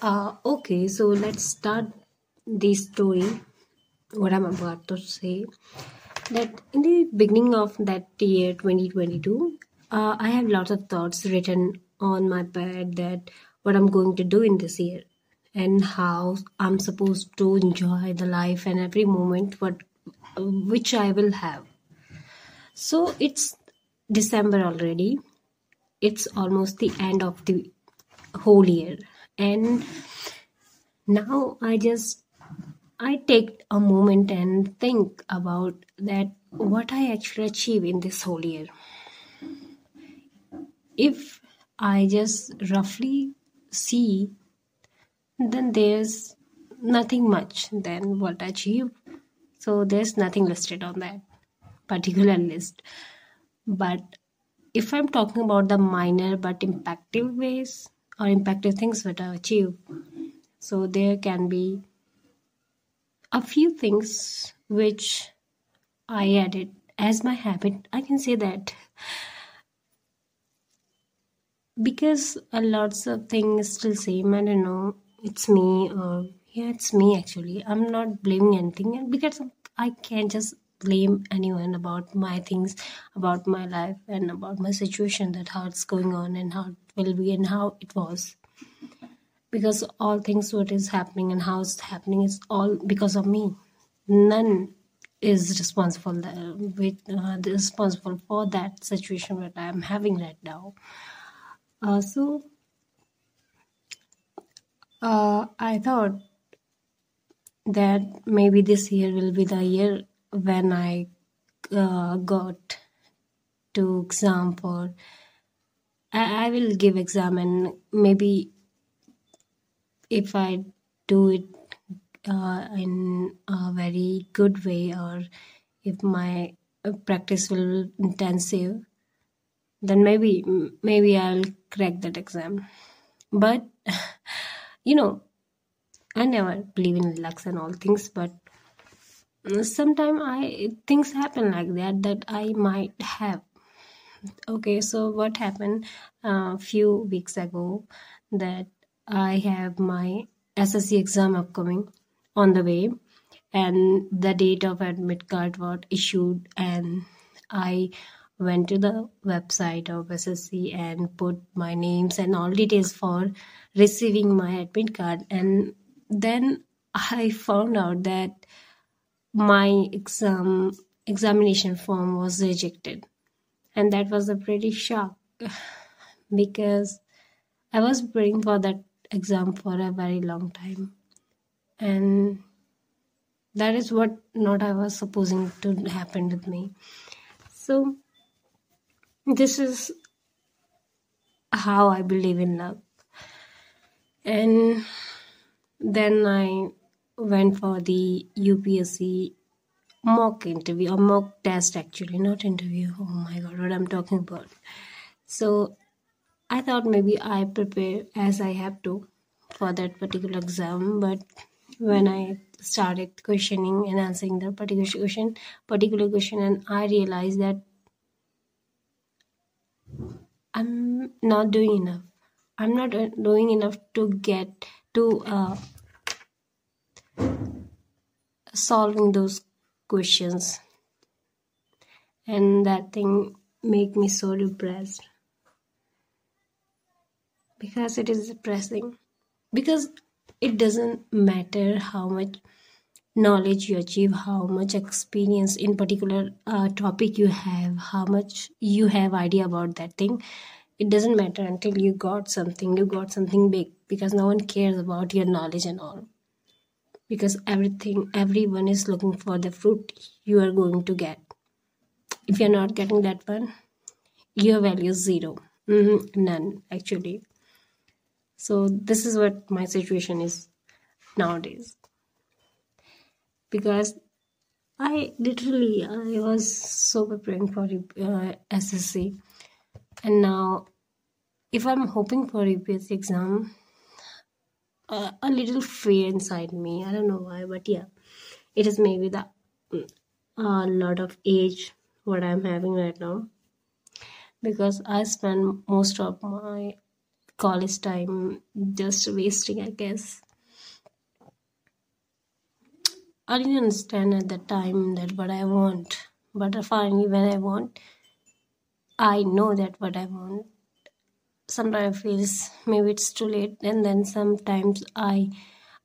Uh, okay, so let's start the story. What I'm about to say that in the beginning of that year 2022, uh, I have lots of thoughts written on my pad that what I'm going to do in this year and how I'm supposed to enjoy the life and every moment what which I will have. So it's December already. It's almost the end of the whole year and now I just I take a moment and think about that what I actually achieve in this whole year. If I just roughly see, then there's nothing much than what I achieve. So there's nothing listed on that particular list. But if I'm talking about the minor but impactful ways or impactful things that I achieve, so there can be a few things which I added as my habit. I can say that because a lots of things still same. I don't know. It's me or yeah, it's me actually. I'm not blaming anything because I can't just blame anyone about my things, about my life, and about my situation that how it's going on and how it will be and how it was. Because all things what is happening and how it's happening is all because of me. None is responsible uh, with uh, responsible for that situation that i'm having right now. Uh, so uh, i thought that maybe this year will be the year when i uh, got to exam for I, I will give exam and maybe if I do it uh, in a very good way or if my uh, practice will intensive then maybe maybe I'll crack that exam. But you know I never believe in luck and all things but sometimes I things happen like that that I might have. Okay so what happened a uh, few weeks ago that I have my SSC exam upcoming on the way, and the date of admit card was issued, and I went to the website of SSC and put my names and all details for receiving my admit card, and then I found out that my exam examination form was rejected, and that was a pretty shock because I was preparing for that exam for a very long time. And that is what not i was supposing to happen with me. So this is how i believe in love. And then i went for the upsc mock interview or mock test actually not interview oh my god what i'm talking about so I thought maybe I prepare as I have to for that particular exam, but when I started questioning and answering the particular question, particular question, and I realized that I'm not doing enough. I'm not doing enough to get to uh, solving those questions, and that thing make me so depressed. Because it is depressing. Because it doesn't matter how much knowledge you achieve how much experience in particular uh, topic you have how much you have idea about that thing it doesn't matter until you got something. You got something big because no one cares about your knowledge and all because everything everyone is looking for the fruit you are going to get. If you're not getting that one your value is 0 mm-hmm, none actually. So this is what my situation is nowadays. Because i literally i was so preparing for uh, ssc and now if i'm hoping for upsc exam uh, a little fear inside me. I don't know why but yeah it is maybe the mm, a lot of age what i'm having right now. Because i spend most of my college time just wasting i guess. I didn't understand at the time that what i want but finally when i want i know that what i want sometimes I feels maybe it's too late and then sometimes i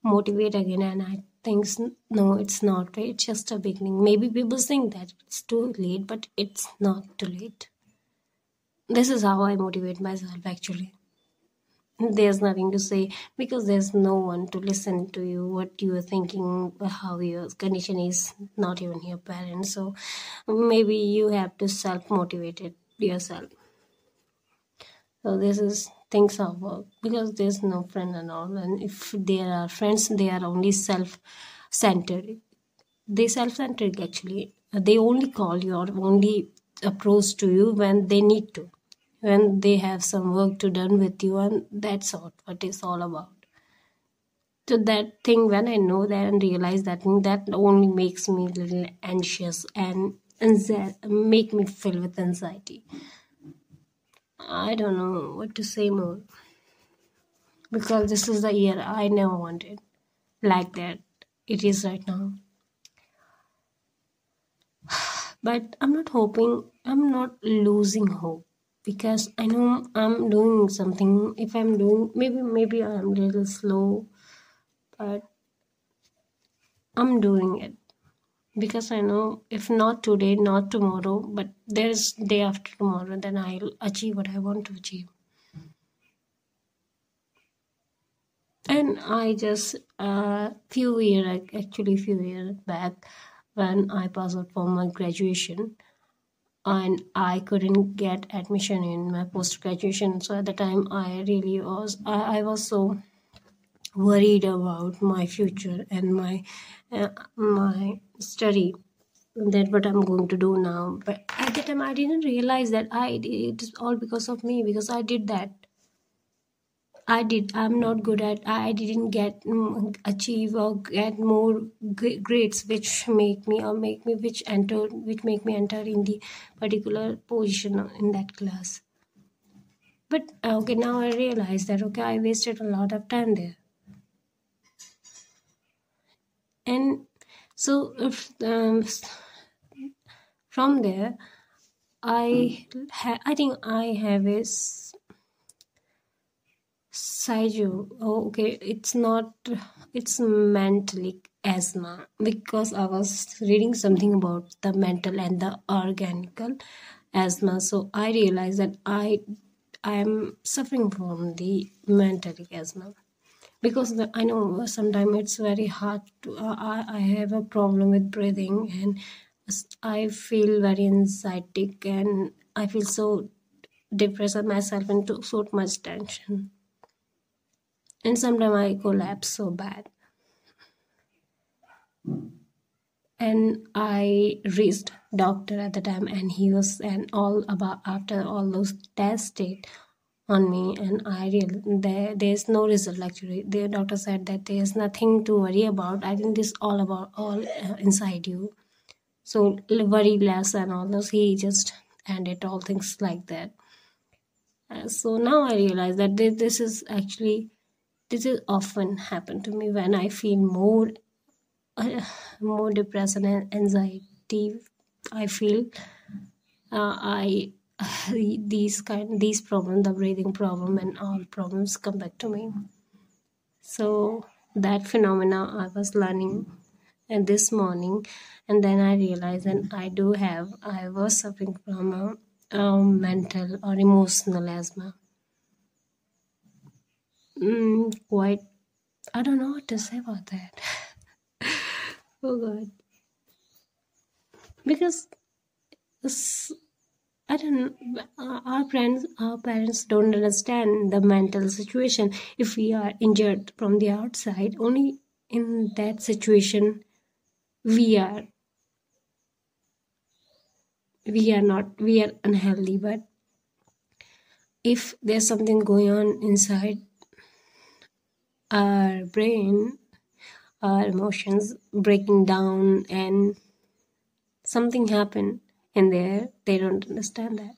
motivate again and i think no it's not it's just a beginning. Maybe people think that it's too late but it's not too late. This is how i motivate myself actually. There's nothing to say because there's no one to listen to you what you are thinking how your condition is not even your parents. So maybe you have to self motivate it yourself so this is things of work because there's no friend and all and if there are friends they are only self-centered. They self-centered actually. They only call you or only approach to you when they need to when they have some work to done with you and that's all what it's all about. So that thing when i know that and realize that that only makes me a little anxious and, and make me filled with anxiety I don't know what to say more. Because this is the year I never wanted. Like that. It is right now. But I'm not hoping, I'm not losing hope. Because I know I'm doing something. If I'm doing, maybe, maybe I'm a little slow. But I'm doing it because I know if not today, not tomorrow, but there's day after tomorrow, then I'll achieve what I want to achieve. And I just a uh, few years actually few years back when I passed out for my graduation and I couldn't get admission in my post graduation. So at the time I really was I, I was so worried about my future and my uh, my study. That what i'm going to do now. But at the time i didn't realize that i it is all because of me because i did that. I did i'm not good at i didn't get um, achieve or get more grades which make me or make me which enter which make me enter in the particular position in that class. But okay now i realize that okay i wasted a lot of time there and so if um, from there i ha- i think i have a Saijo. Oh, okay, it's not. It's mentally asthma because I was reading something about the mental and the organical asthma. So I realized that I I am suffering from the mental asthma because the, I know sometimes it's very hard to uh, I, I have a problem with breathing and I feel very anxiety and I feel so depressed myself into so much tension. And sometimes I collapse so bad. And I reached doctor at the time and he was and all about after all those tests on me and i real there there's no result actually the doctor said that there's nothing to worry about. I think this all about all uh, inside you. So worry less and all those he just ended all things like that. Uh, so now i realize that this is actually this is often happen to me when i feel more uh, more depression and anxiety. I feel uh, i these kind these problems the breathing problem and all problems come back to me. So that phenomena i was learning and this morning and then i realized that i do have i was suffering from a, a mental or emotional asthma. Mm, quite i don't know what to say about that. Oh god. Because I don't know. Our our parents don't understand the mental situation. If we are injured from the outside, only in that situation we are we are not we are unhealthy. But if there's something going on inside our brain, our emotions breaking down, and something happened in there they don't understand that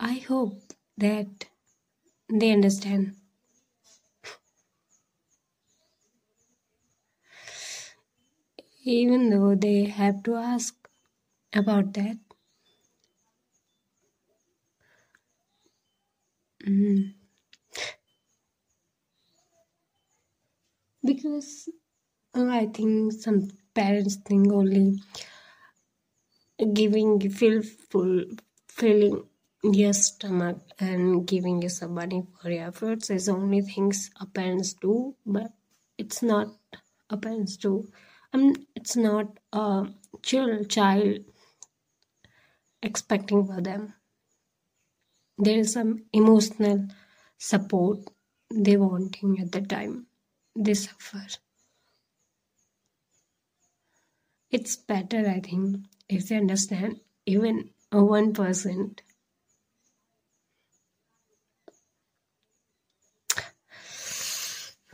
I hope that they understand. Even though they have to ask about that. Mm. Because uh, I think some parents think only giving feel full filling your stomach and giving you some money for your efforts is only things a parents do but it's not a parents do. Um, it's not a child child expecting for them. There is some emotional support they wanting at the time they suffer it's better i think if they understand even a one percent